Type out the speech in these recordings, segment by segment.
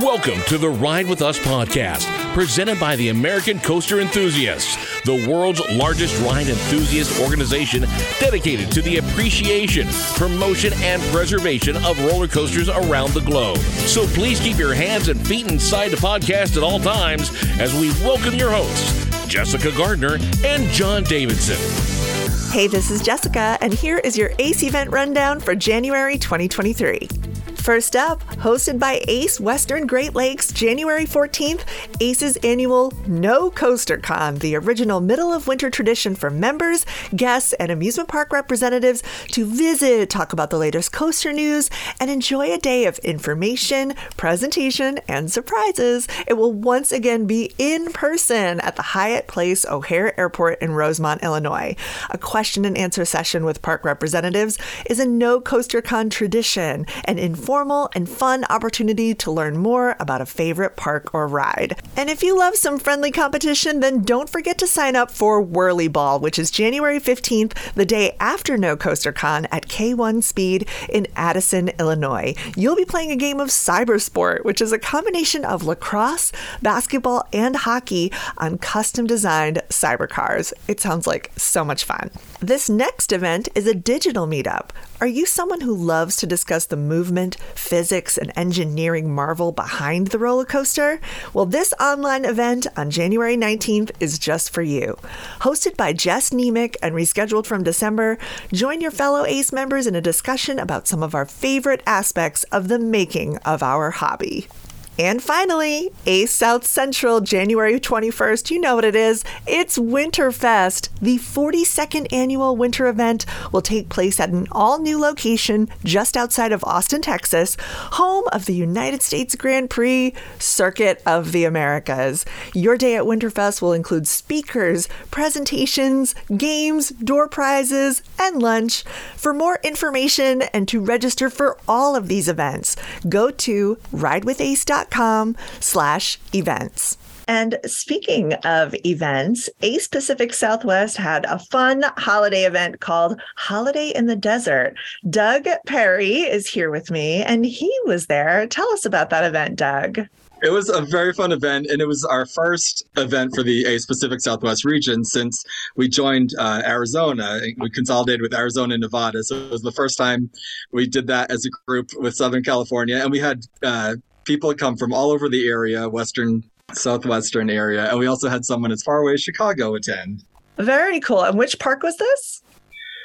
Welcome to the Ride With Us podcast, presented by the American Coaster Enthusiasts, the world's largest ride enthusiast organization dedicated to the appreciation, promotion, and preservation of roller coasters around the globe. So please keep your hands and feet inside the podcast at all times as we welcome your hosts, Jessica Gardner and John Davidson. Hey, this is Jessica, and here is your ACE event rundown for January 2023. First up, hosted by ACE Western Great Lakes, January 14th, ACE's annual No Coaster Con, the original middle of winter tradition for members, guests, and amusement park representatives to visit, talk about the latest coaster news, and enjoy a day of information, presentation, and surprises. It will once again be in person at the Hyatt Place O'Hare Airport in Rosemont, Illinois. A question and answer session with park representatives is a No Coaster Con tradition, and informal informal and fun opportunity to learn more about a favorite park or ride. And if you love some friendly competition, then don't forget to sign up for Whirly Ball, which is January 15th, the day after No Coaster Con at K1 Speed in Addison, Illinois. You'll be playing a game of Cybersport, which is a combination of lacrosse, basketball, and hockey on custom designed cybercars. It sounds like so much fun. This next event is a digital meetup. Are you someone who loves to discuss the movement, physics, and engineering marvel behind the roller coaster? Well, this online event on January 19th is just for you. Hosted by Jess Nemick and rescheduled from December, join your fellow ACE members in a discussion about some of our favorite aspects of the making of our hobby. And finally, ACE South Central, January 21st. You know what it is. It's Winterfest. The 42nd annual winter event will take place at an all new location just outside of Austin, Texas, home of the United States Grand Prix Circuit of the Americas. Your day at Winterfest will include speakers, presentations, games, door prizes, and lunch. For more information and to register for all of these events, go to ridewithace.com com slash events. And speaking of events, Ace Pacific Southwest had a fun holiday event called Holiday in the Desert. Doug Perry is here with me, and he was there. Tell us about that event, Doug. It was a very fun event, and it was our first event for the Ace Pacific Southwest region since we joined uh, Arizona. We consolidated with Arizona and Nevada, so it was the first time we did that as a group with Southern California, and we had uh, people come from all over the area, western, southwestern area, and we also had someone as far away as Chicago attend. Very cool. And which park was this?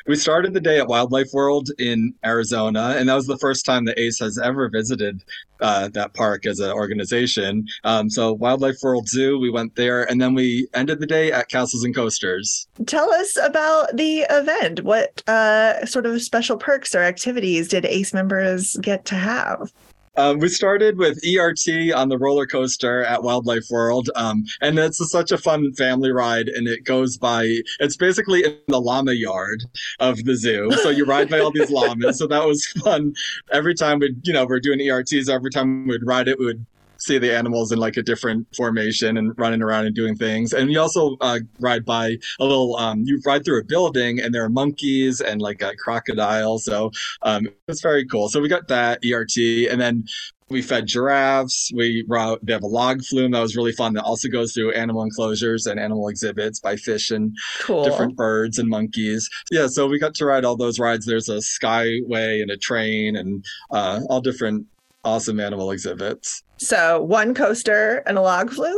We started the day at Wildlife World in Arizona, and that was the first time the ACE has ever visited uh, that park as an organization. Um, so, Wildlife World Zoo, we went there, and then we ended the day at Castles and Coasters. Tell us about the event. What uh, sort of special perks or activities did ACE members get to have? Um, we started with ERT on the roller coaster at Wildlife World, um, and it's a, such a fun family ride. And it goes by, it's basically in the llama yard of the zoo. So you ride by all these llamas. So that was fun. Every time we, you know, we're doing ERTs. Every time we'd ride it, we would see the animals in like a different formation and running around and doing things. And you also uh, ride by a little, um, you ride through a building and there are monkeys and like a crocodile. So um, it's very cool. So we got that ERT and then we fed giraffes. We they have a log flume that was really fun. That also goes through animal enclosures and animal exhibits by fish and cool. different birds and monkeys. Yeah, so we got to ride all those rides. There's a skyway and a train and uh, all different awesome animal exhibits. So one coaster and a log flume?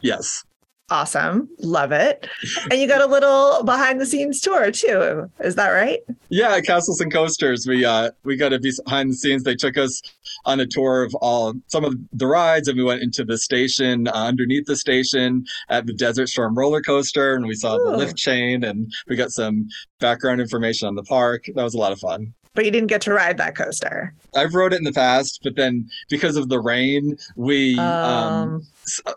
Yes. Awesome. Love it. And you got a little behind the scenes tour too. Is that right? Yeah, Castles and Coasters. We uh we got a behind the scenes. They took us on a tour of all some of the rides and we went into the station uh, underneath the station at the Desert Storm roller coaster and we saw Ooh. the lift chain and we got some background information on the park. That was a lot of fun but you didn't get to ride that coaster. I've rode it in the past, but then because of the rain, we um, um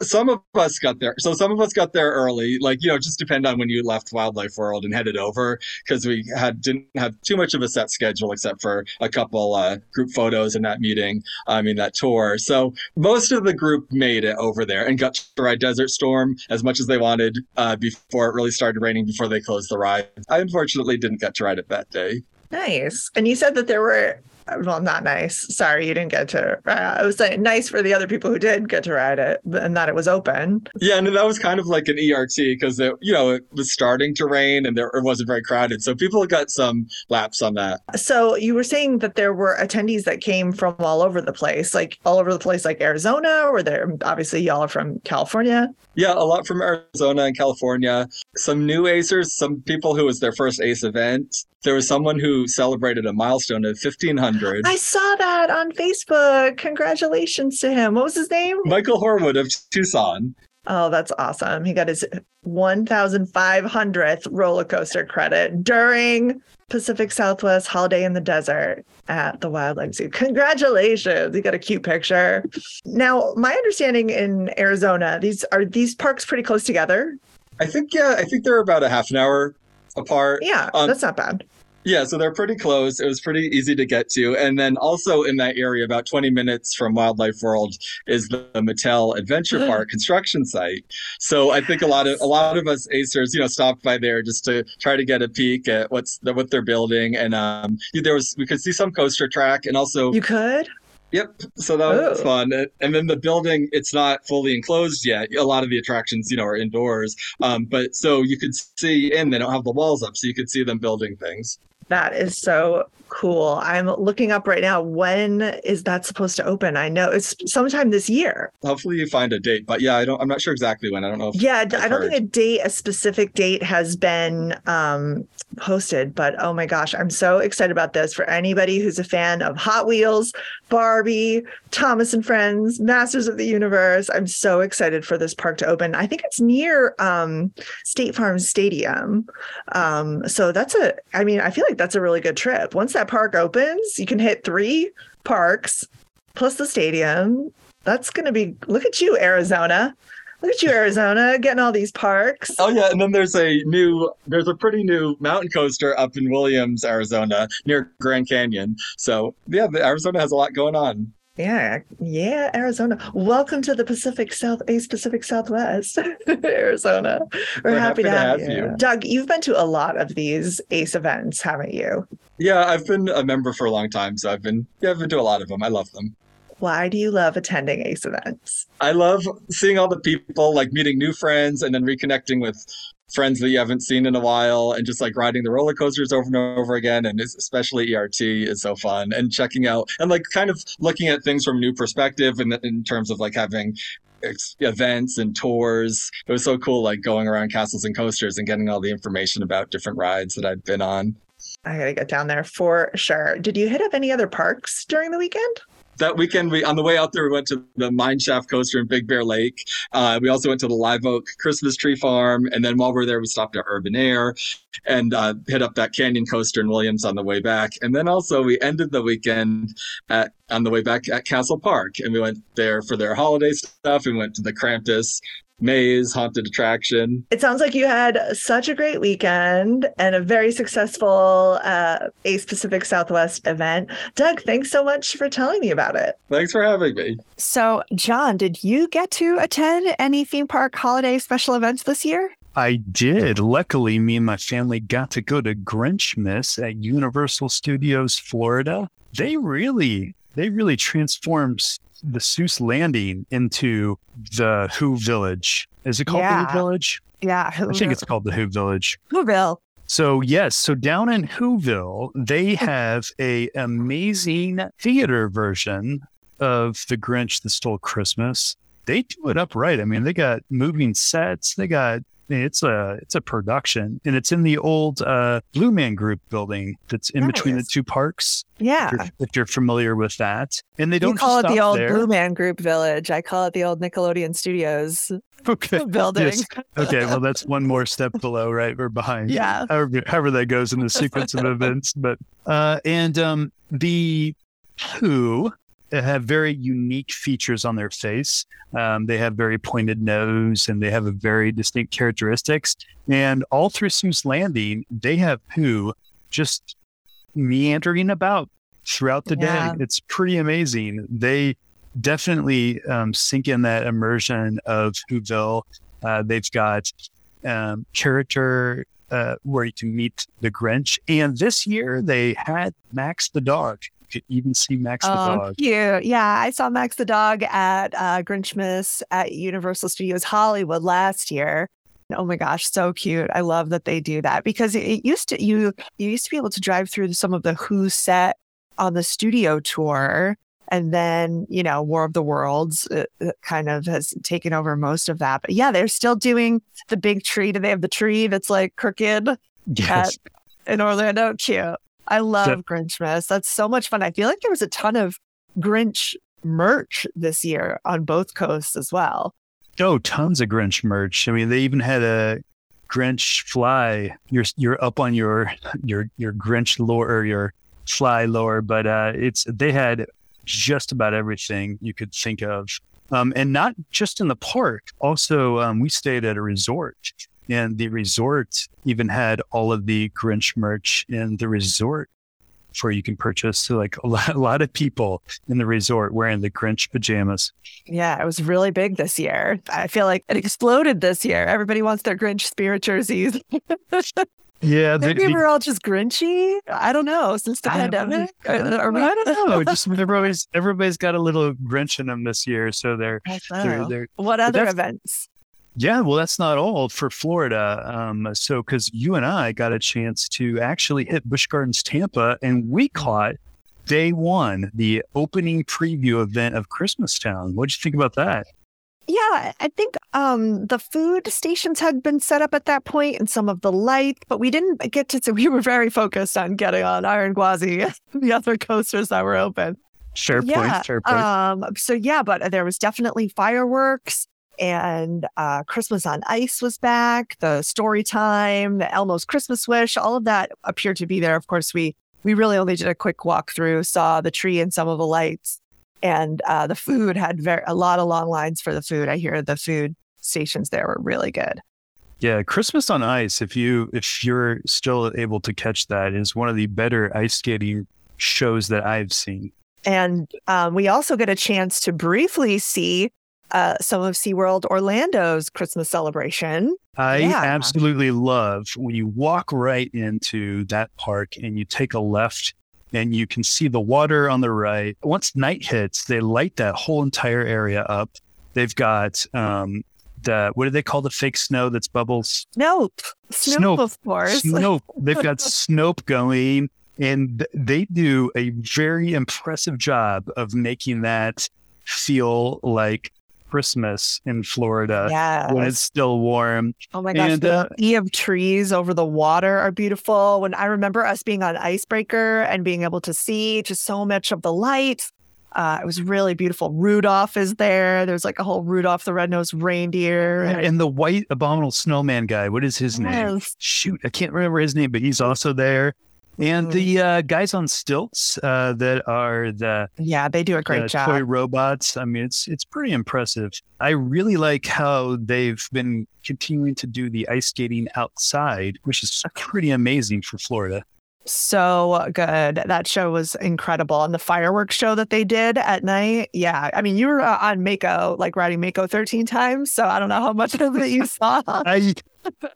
some of us got there. So some of us got there early, like you know, just depend on when you left Wildlife World and headed over, because we had didn't have too much of a set schedule except for a couple uh, group photos in that meeting. I mean that tour. So most of the group made it over there and got to ride Desert Storm as much as they wanted uh, before it really started raining before they closed the ride. I unfortunately didn't get to ride it that day. Nice. And you said that there were well, not nice. Sorry, you didn't get to. Uh, I was saying nice for the other people who did get to ride it, and that it was open. Yeah, and that was kind of like an ERT because it, you know, it was starting to rain and there it wasn't very crowded, so people got some laps on that. So you were saying that there were attendees that came from all over the place, like all over the place, like Arizona, or there. Obviously, y'all are from California. Yeah, a lot from Arizona and California. Some new Acers, some people who was their first Ace event. There was someone who celebrated a milestone of 1500. I saw that on Facebook. Congratulations to him. What was his name? Michael Horwood of Tucson. Oh, that's awesome. He got his 1500th roller coaster credit during Pacific Southwest Holiday in the Desert at the Wildlife Zoo. Congratulations. You got a cute picture. Now, my understanding in Arizona, these are these parks pretty close together. I think yeah, I think they're about a half an hour apart. Yeah, um, that's not bad. Yeah, so they're pretty close. It was pretty easy to get to. And then also in that area, about 20 minutes from Wildlife World, is the Mattel Adventure Park construction site. So I think a lot of a lot of us Acers, you know, stopped by there just to try to get a peek at what's the, what they're building. And um, there was we could see some coaster track, and also you could. Yep. So that was fun. And then the building, it's not fully enclosed yet. A lot of the attractions, you know, are indoors. Um, but so you could see in, they don't have the walls up, so you could see them building things. That is so cool. I'm looking up right now. When is that supposed to open? I know it's sometime this year. Hopefully you find a date, but yeah, I don't. I'm not sure exactly when. I don't know. yeah, I've I do not think a date, a specific date, has been um, posted. But oh my gosh, I'm so excited about this. For anybody who's a fan of Hot Wheels, Barbie, Thomas and Friends, Masters of the Universe, I'm so excited for this park to open. I think it's near um, State Farm Stadium. Um, so that's a. I mean, I feel like that's a really good trip. Once that park opens, you can hit three parks plus the stadium. That's going to be, look at you, Arizona. Look at you, Arizona, getting all these parks. Oh yeah, and then there's a new, there's a pretty new mountain coaster up in Williams, Arizona, near Grand Canyon. So yeah, Arizona has a lot going on. Yeah, yeah, Arizona. Welcome to the Pacific South, Ace Pacific Southwest, Arizona. We're, We're happy, happy, to, have, have you. you. Doug, you've been to a lot of these Ace events, haven't you? Yeah, I've been a member for a long time, so I've been yeah, I've been to a lot of them. I love them. Why do you love attending ACE events? I love seeing all the people, like meeting new friends and then reconnecting with friends that you haven't seen in a while and just like riding the roller coasters over and over again and especially ert is so fun and checking out and like kind of looking at things from a new perspective and in, in terms of like having events and tours. It was so cool like going around castles and coasters and getting all the information about different rides that i'd been on. I gotta get down there for sure. Did you hit up any other parks during the weekend that weekend, we on the way out there, we went to the Mine Shaft Coaster in Big Bear Lake. Uh, we also went to the Live Oak Christmas Tree Farm, and then while we are there, we stopped at Urban Air and uh, hit up that Canyon Coaster in Williams on the way back. And then also we ended the weekend at on the way back at Castle Park, and we went there for their holiday stuff. We went to the Krampus maze, haunted attraction. It sounds like you had such a great weekend and a very successful uh, Ace Pacific Southwest event. Doug, thanks so much for telling me about it. Thanks for having me. So, John, did you get to attend any theme park holiday special events this year? I did. Luckily, me and my family got to go to Grinchmas at Universal Studios Florida. They really, they really transformed the Seuss Landing into the Who Village. Is it called yeah. the Who Village? Yeah, I think it's called the Who Village. Whoville. So yes, so down in Whoville, they have a amazing theater version of The Grinch That Stole Christmas. They do it up right. I mean, they got moving sets, they got it's a it's a production, and it's in the old uh, Blue Man Group building that's in nice. between the two parks. Yeah, if you're, if you're, familiar with that, and they don't you call it the old there. Blue Man Group Village. I call it the old Nickelodeon Studios. Okay. building. Yes. Okay. Well, that's one more step below, right? We're behind. Yeah. However, however that goes in the sequence of events, but uh, and um, the who have very unique features on their face. Um, they have very pointed nose and they have a very distinct characteristics. And all through Seuss Landing, they have poo just meandering about throughout the yeah. day. It's pretty amazing. They definitely um, sink in that immersion of Whoville. Uh, they've got um, character uh, where you can meet the Grinch. And this year they had Max the dog could even see Max the Oh, dog. cute. Yeah, I saw Max the dog at uh, Grinchmas at Universal Studios Hollywood last year. Oh my gosh, so cute! I love that they do that because it, used to you you used to be able to drive through some of the Who set on the studio tour, and then you know War of the Worlds uh, uh, kind of has taken over most of that. But yeah, they're still doing the big tree. Do they have the tree that's like crooked? Yes. in Orlando. Cute. I love Grinchmas. That's so much fun. I feel like there was a ton of Grinch merch this year on both coasts as well. Oh, tons of Grinch merch. I mean, they even had a Grinch fly. You're you're up on your your your Grinch lore or your fly lore, but uh, it's they had just about everything you could think of, um, and not just in the park. Also, um, we stayed at a resort, and the resort even had all of the Grinch merch in the resort. For you can purchase so like a lot, a lot of people in the resort wearing the Grinch pajamas. Yeah, it was really big this year. I feel like it exploded this year. Everybody wants their Grinch spirit jerseys. Yeah, the- Maybe the- we're all just Grinchy. I don't know. Since the I don't- pandemic, Or- or- I don't know. Just everybody's everybody's got a little Grinch in them this year, so they're they're, they're What other events? Yeah. Well, that's not all for Florida. Um, so because you and I got a chance to actually hit Busch Gardens Tampa, and we caught day one the opening preview event of Christmas Town. What'd you think about that? Yeah, I think um, the food stations had been set up at that point and some of the lights, but we didn't get to. We were very focused on getting on Iron Gwazi, the other coasters that were open. Sure yeah. point. Fair point. Um, so yeah, but there was definitely fireworks and uh, Christmas on Ice was back. The story time, the Elmo's Christmas wish, all of that appeared to be there. Of course, we we really only did a quick walkthrough, saw the tree and some of the lights, and uh, the food had very a lot of long lines for the food. I hear the food stations there were really good. Yeah, Christmas on Ice. If you if you're still able to catch that, is one of the better ice skating shows that I've seen. And um, we also get a chance to briefly see uh, some of SeaWorld Orlando's Christmas celebration. I Yeah. absolutely love when you walk right into that park and you take a left and you can see the water on the right. Once night hits, they light that whole entire area up. They've got um, the what do they call the fake snow that's bubbles? Nope. Snoop, Snoop. of course. Snope. They've got Snope going, and they do a very impressive job of making that feel like Christmas in Florida Yeah. when it's still warm. Oh my gosh. and, the uh, sea of trees over the water are beautiful. When I remember us being on Icebreaker and being able to see just so much of the light. Uh, it was really beautiful. Rudolph is there. There's like a whole Rudolph the Red-Nosed Reindeer. And the white abominable snowman guy, what is his name? Shoot, I can't remember his name, but he's also there. And the uh, guys on stilts uh, that are the Yeah, they do a great uh, job. toy robots. I mean, it's it's pretty impressive. I really like how they've been continuing to do the ice skating outside, which is pretty amazing for Florida. so good. That show was incredible. And the fireworks show that they did at night. Yeah. I mean, you were uh, on Mako, like riding Mako 13 times. So I don't know how much of it you saw. I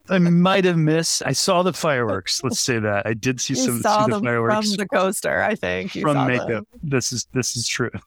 I might have missed. I saw the fireworks. Let's say that I did see You some saw see the fireworks from the coaster, I think. You from them. This is this is true.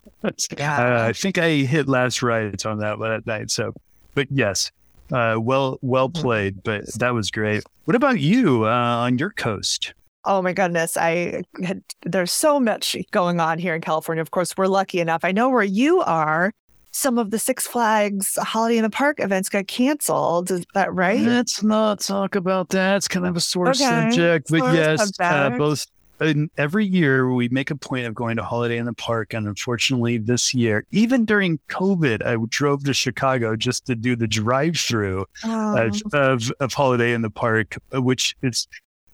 Yeah. Uh, I think I hit last right on that one at night. So, but yes, uh, well, well Mm-hmm. played. But that was great. What about you uh, on your coast? Oh my goodness. I had, there's so much going on here in California. Of course, we're lucky enough. I know where you are. Some of the Six Flags Holiday in the Park events got canceled. Is that right? Let's not talk about that. It's kind of a sore Okay. subject, but yes, uh, both. And every year we make a point of going to Holiday in the Park, and unfortunately, this year, even during COVID, I drove to Chicago just to do the drive-through. Oh, uh, of of Holiday in the Park, uh, which is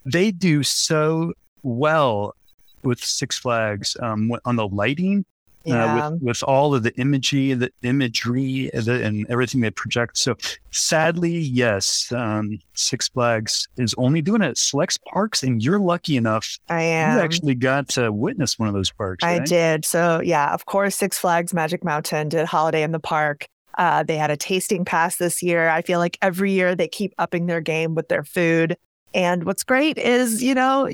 they do so well with Six Flags um, on the lighting, yeah. uh, with with all of the imagery, the imagery, the, and everything they project. So sadly, yes, um, Six Flags is only doing it at select parks, and you're lucky enough I am. you actually got to witness one of those parks. I right? did. So yeah, of course, Six Flags Magic Mountain did Holiday in the Park. Uh, they had a tasting pass this year. I feel like every year they keep upping their game with their food. And what's great is, you know,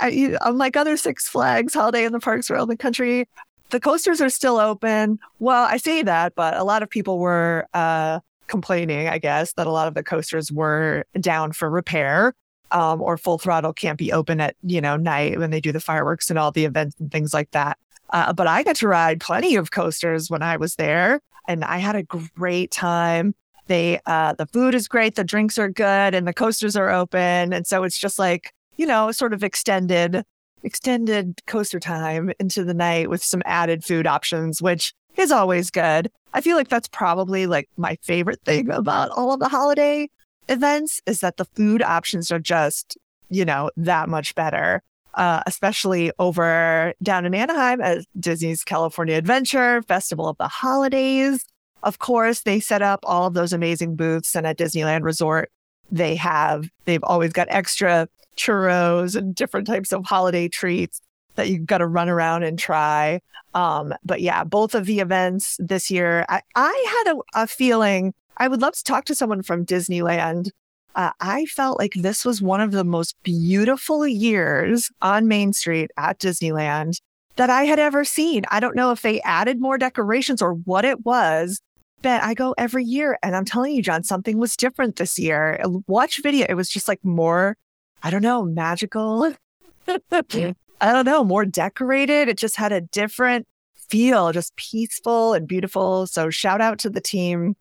I, unlike other Six Flags holiday in the parks around the country, the coasters are still open. Well, I say that, but a lot of people were uh, complaining, I guess, that a lot of the coasters were down for repair. Um, or full throttle can't be open at you know night when they do the fireworks and all the events and things like that. Uh, but I got to ride plenty of coasters when I was there, and I had a great time. They uh, the food is great, the drinks are good, and the coasters are open, and so it's just like you know sort of extended extended coaster time into the night with some added food options, which is always good. I feel like that's probably like my favorite thing about all of the holiday events is that the food options are just, you know, that much better. Uh, especially over down in Anaheim at Disney's California Adventure Festival of the Holidays. Of course, they set up all of those amazing booths, and at Disneyland Resort, they have they've always got extra churros and different types of holiday treats that you've got to run around and try. Um, but yeah, both of the events this year, I, I had a, a, feeling I would love to talk to someone from Disneyland. Uh, I felt like this was one of the most beautiful years on Main Street at Disneyland that I had ever seen. I don't know if they added more decorations or what it was, but I go every year and I'm telling you, John, something was different this year. Watch video. It was just like more I don't know, magical. I don't know, more decorated. It just had a different feel, just peaceful and beautiful. So shout out to the team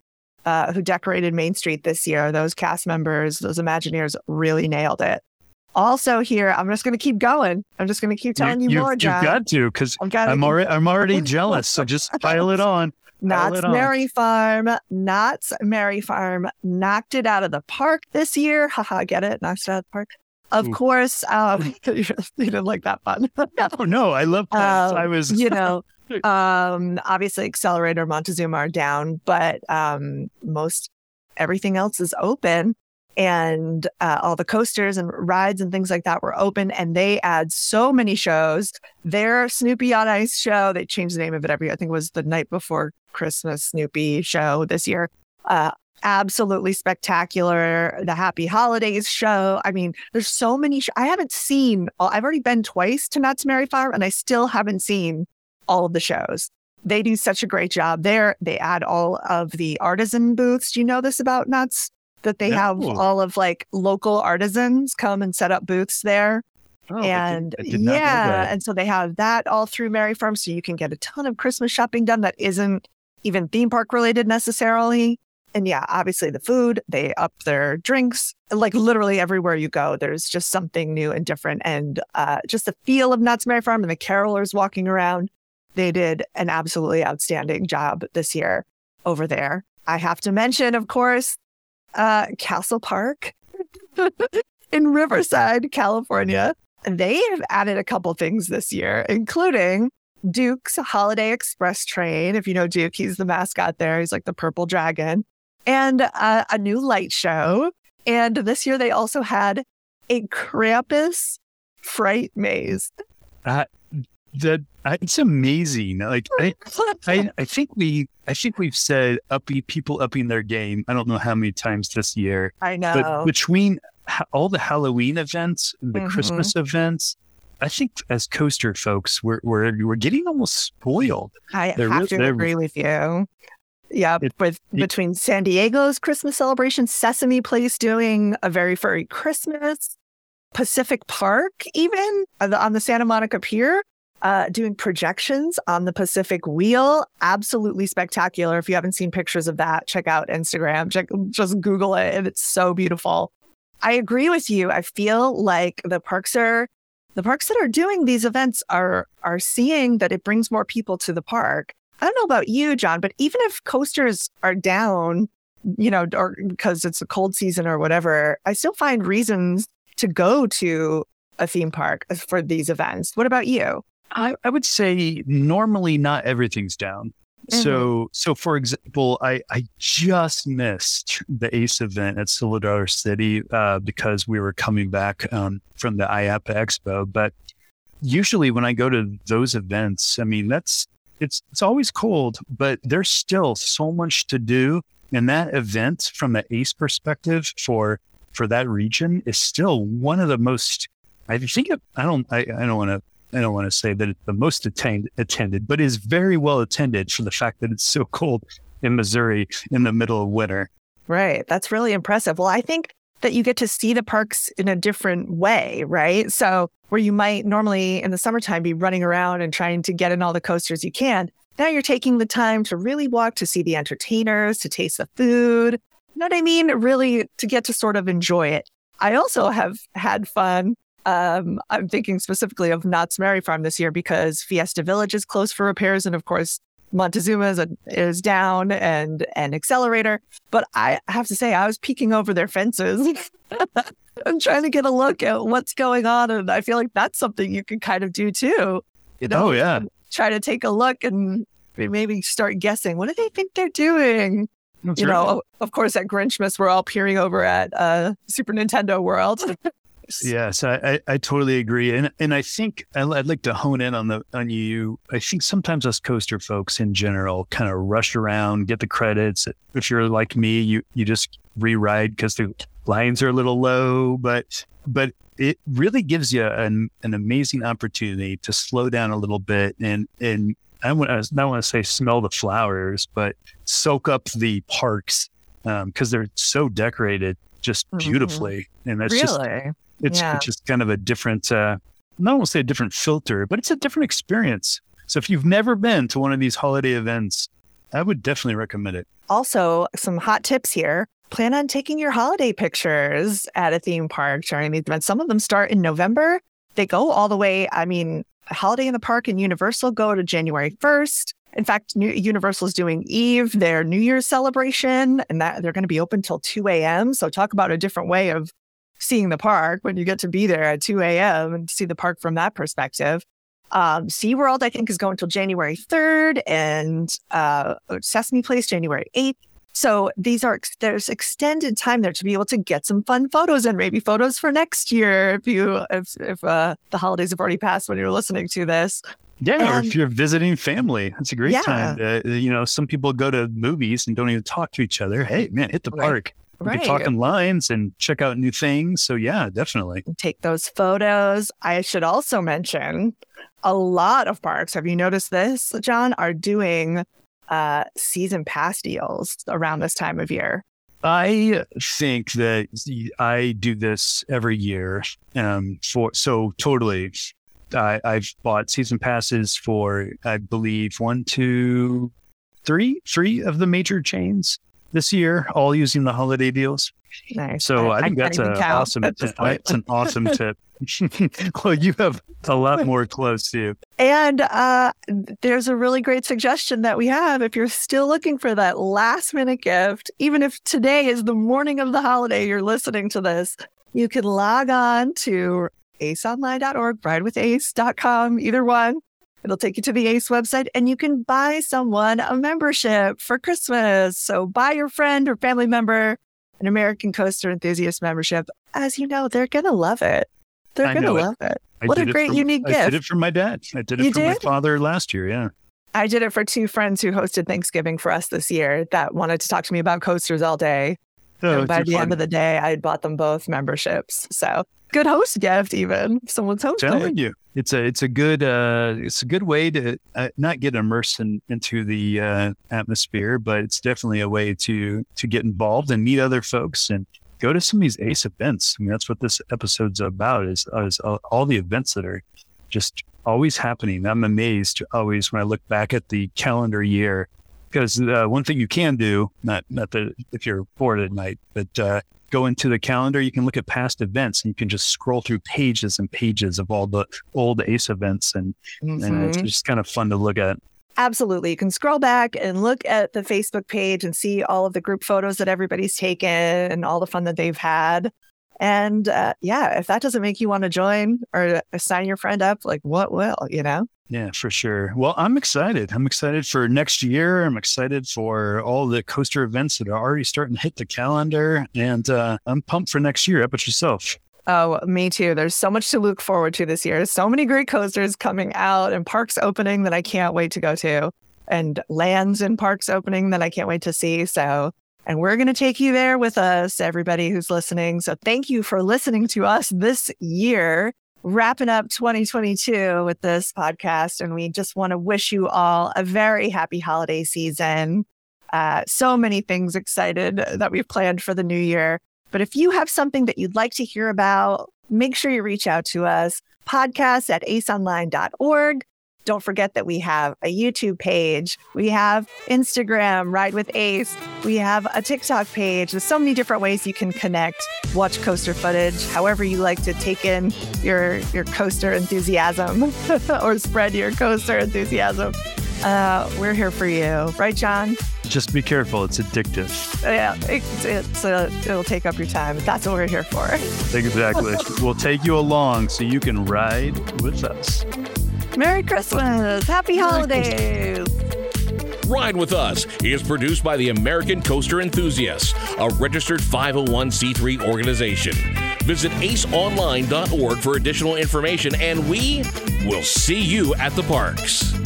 uh, who decorated Main Street this year. Those cast members, those Imagineers really nailed it. Also, here I'm just going to keep going. I'm just going to keep telling you, you more. John. You've got to because I'm already I'm already jealous. So just pile it on. Knott's Merry Farm, Knott's Merry Farm knocked it out of the park this year. Haha, get it? Knocked it out of the park. Of Ooh. course, um, you didn't like that fun. oh no, I love puns. Um, I was, you know, um, obviously Xcelerator, Montezuma are down, but um, most everything else is open, and uh, all the coasters and rides and things like that were open, and they add so many shows. Their Snoopy on Ice show, they changed the name of it every. Year. I think it was the night before Christmas Snoopy show this year. Uh, absolutely spectacular. The Happy Holidays show. I mean, there's so many. Sh- I haven't seen. I've already been twice to Knott's Merry Farm, and I still haven't seen all of the shows. They do such a great job there. They add all of the artisan booths. Do you know this about Knott's? That they no. have all of like local artisans come and set up booths there. Oh, and yeah, and so they have that all through Merry Farm, so you can get a ton of Christmas shopping done that isn't even theme park related necessarily. And yeah, obviously the food, they up their drinks. Like literally everywhere you go, there's just something new and different. And uh, just the feel of Knott's Merry Farm and the carolers walking around, they did an absolutely outstanding job this year over there. I have to mention, of course, uh, Castle Park in Riverside, California. They have added a couple things this year, including Duke's Holiday Express train. If you know Duke, he's the mascot there. He's like the purple dragon and uh, a new light show. And this year they also had a Krampus fright maze. Uh, that it's amazing. Like I, I, I think we, I think we've said upping people upping their game. I don't know how many times this year. I know. But between all the Halloween events, the mm-hmm. Christmas events, I think as coaster folks, we're we're we're getting almost spoiled. I they're have to agree with you. Yeah, it, with it, between San Diego's Christmas celebration, Sesame Place doing a very furry Christmas, Pacific Park even on the Santa Monica Pier, uh, doing projections on the Pacific Wheel. Absolutely spectacular. If you haven't seen pictures of that, check out Instagram. Check, just Google it, it's so beautiful. I agree with you. I feel like the parks are the parks that are doing these events are are seeing that it brings more people to the park I don't know about you, John, but even if coasters are down, you know, or because it's a cold season or whatever, I still find reasons to go to a theme park for these events. What about you? I, I would say normally not everything's down. Mm-hmm. So, so for example, I, I just missed the ACE event at Silver City uh, because we were coming back um, from the IAAPA Expo. But usually, when I go to those events, I mean that's it's it's always cold, but there's still so much to do. And that event, from the ACE perspective, for for that region is still one of the most. I think it, I don't I, I don't want to I don't want to say that it's the most attend, attended, but is very well attended for the fact that it's so cold in Missouri in the middle of winter. Right. That's really impressive. Well, I think that you get to see the parks in a different way, right? So, where you might normally in the summertime be running around and trying to get in all the coasters you can, now you're taking the time to really walk to see the entertainers, to taste the food. You know what I mean? Really to get to sort of enjoy it. I also have had fun. Um, I'm thinking specifically of Knott's Merry Farm this year because Fiesta Village is closed for repairs. And of course, Montezuma is, a, is down and an Xcelerator. But I have to say, I was peeking over their fences and trying to get a look at what's going on. And I feel like that's something you can kind of do too. You know? Oh, yeah. Try to take a look and maybe start guessing what do they think they're doing? That's you right. know, of course, at Grinchmas, we're all peering over at uh, Super Nintendo World. Yes, I, I, I, totally agree, and and I think I'd like to hone in on the on you. I think sometimes us coaster folks in general kind of rush around, get the credits. If you're like me, you you just re-ride because the lines are a little low, but but it really gives you an an amazing opportunity to slow down a little bit and and I want to not want to say smell the flowers, but soak up the parks because um, they're so decorated just mm-hmm. beautifully, mm-hmm. and that's really? just it's yeah. just kind of a different, uh, not to say a different filter, but it's a different experience. So if you've never been to one of these holiday events, I would definitely recommend it. Also, some hot tips here. Plan on taking your holiday pictures at a theme park during these events. Some of them start in November. They go all the way. I mean, Holiday in the Park and Universal go to January 1st. In fact, New- Universal is doing Eve, their New Year's celebration, and that they're going to be open till 2 a.m. So talk about a different way of seeing the park when you get to be there at 2 a.m. and see the park from that perspective. Um, SeaWorld, I think, is going until January 3rd and uh, Sesame Place, January 8th. So these are there's extended time there to be able to get some fun photos and maybe photos for next year if you if if uh, the holidays have already passed when you're listening to this. Yeah, and, or if you're visiting family, it's a great yeah. time. To, you know, some people go to movies and don't even talk to each other. Hey, man, hit the right. park. We right. can talk in lines and check out new things. So yeah, definitely. Take those photos. I should also mention a lot of parks. Have you noticed this, John? Are doing uh, season pass deals around this time of year. I think that I do this every year. Um, for so totally, I, I've bought season passes for I believe one, two, three, three of the major chains this year, all using the holiday deals. Nice. So I, I think I that's an awesome. That's an awesome tip. well, you have a lot more close to you. And uh, there's a really great suggestion that we have. If you're still looking for that last minute gift, even if today is the morning of the holiday, you're listening to this, you can log on to aceonline.org, ridewithace.com, either one. It'll take you to the ACE website and you can buy someone a membership for Christmas. So buy your friend or family member an American Coaster Enthusiast membership. As you know, they're going to love it. They're going to love it. What a great, for, unique I gift. I did it for my dad. I did it you for did? my father last year. Yeah. I did it for two friends who hosted Thanksgiving for us this year that wanted to talk to me about coasters all day. Oh, and by the fun. end of the day, I had bought them both memberships. So good host gift, even someone's hosting. Telling you, it's a it's a good uh, it's a good way to uh, not get immersed in, into the uh, atmosphere, but it's definitely a way to to get involved and meet other folks and go to some of these ACE events. I mean, that's what this episode's about is, is all the events that are just always happening. I'm amazed always when I look back at the calendar year because uh, one thing you can do, not not that if you're bored at night, but uh, go into the calendar, you can look at past events and you can just scroll through pages and pages of all the old ACE events, and mm-hmm. and it's mm-hmm. just kind of fun to look at. Absolutely. You can scroll back and look at the Facebook page and see all of the group photos that everybody's taken and all the fun that they've had. And uh, yeah, if that doesn't make you want to join or sign your friend up, like what will, you know? Yeah, for sure. Well, I'm excited. I'm excited for next year. I'm excited for all the coaster events that are already starting to hit the calendar. And uh, I'm pumped for next year. How about yourself? Oh, me too. There's so much to look forward to this year. So many great coasters coming out and parks opening that I can't wait to go to, and lands and parks opening that I can't wait to see. So And we're going to take you there with us, everybody who's listening. So thank you for listening to us this year, wrapping up 2022 with this podcast. And we just want to wish you all a very happy holiday season. Uh, so many things excited that we've planned for the new year. But if you have something that you'd like to hear about, make sure you reach out to us. Podcast at aceonline.org. Don't forget that we have a YouTube page. We have Instagram, Ride with Ace. We have a TikTok page. There's so many different ways you can connect, watch coaster footage, however you like to take in your your coaster enthusiasm or spread your coaster enthusiasm. Uh, we're here for you, right, John? Just be careful; it's addictive. Yeah, it's, it's uh, it'll take up your time. That's what we're here for. Exactly. we'll take you along so you can ride with us. Merry Christmas. Happy holidays. Ride with Us is produced by the American Coaster Enthusiasts, a registered 501c3 organization. Visit aceonline.org for additional information, and we will see you at the parks.